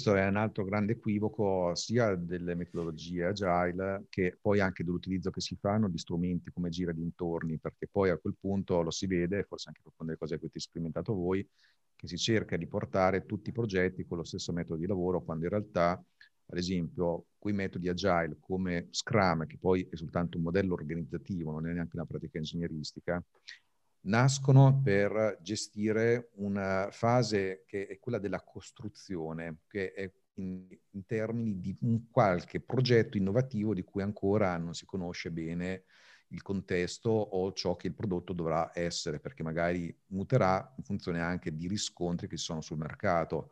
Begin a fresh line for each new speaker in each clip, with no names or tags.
Questo è un altro grande equivoco sia delle metodologie agile che poi anche dell'utilizzo che si fanno di strumenti come gira dintorni, perché poi a quel punto lo si vede, forse anche proprio nelle cose che avete sperimentato voi, che si cerca di portare tutti i progetti con lo stesso metodo di lavoro, quando in realtà, ad esempio, quei metodi agile come Scrum, che poi è soltanto un modello organizzativo, non è neanche una pratica ingegneristica, nascono per gestire una fase che è quella della costruzione, che è in, in, termini di un qualche progetto innovativo di cui ancora non si conosce bene il contesto o ciò che il prodotto dovrà essere, perché magari muterà in funzione anche di riscontri che ci sono sul mercato.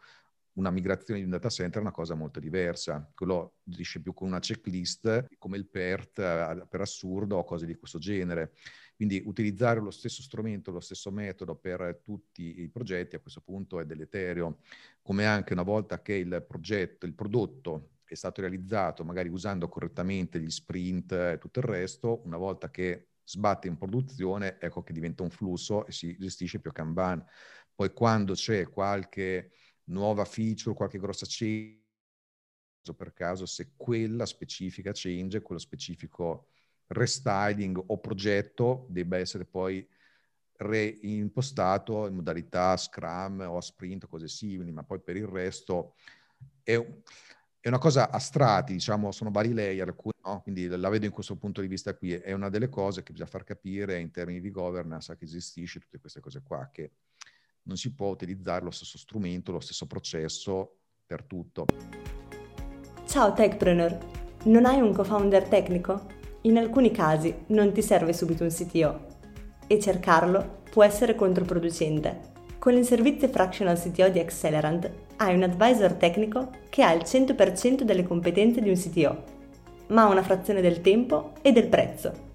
Una migrazione di un data center è una cosa molto diversa, quello agisce più con una checklist come il PERT eh, per assurdo o cose di questo genere. Quindi utilizzare lo stesso strumento, lo stesso metodo per tutti i progetti a questo punto è deleterio, come anche una volta che il progetto, il prodotto è stato realizzato, magari usando correttamente gli sprint e tutto il resto, una volta che sbatte in produzione, ecco che diventa un flusso e si gestisce più a Kanban. Poi quando c'è qualche nuova feature, qualche grossa change, per caso se quella specifica change, quello specifico restyling o progetto debba essere poi reimpostato in modalità Scrum o a sprint o cose simili, ma poi per il resto è, è una cosa a strati, diciamo, sono vari layer, no? quindi la vedo in questo punto di vista qui, è una delle cose che bisogna far capire in termini di governance che esistisce tutte queste cose qua, che non si può utilizzare lo stesso strumento, lo stesso processo per tutto.
Ciao Techpreneur, non hai un co-founder tecnico? In alcuni casi non ti serve subito un CTO e cercarlo può essere controproducente. Con il servizio Fractional CTO di Accelerant hai un advisor tecnico che ha il 100% delle competenze di un CTO, ma una frazione del tempo e del prezzo.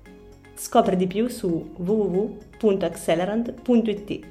Scopri di più su www.accelerant.it.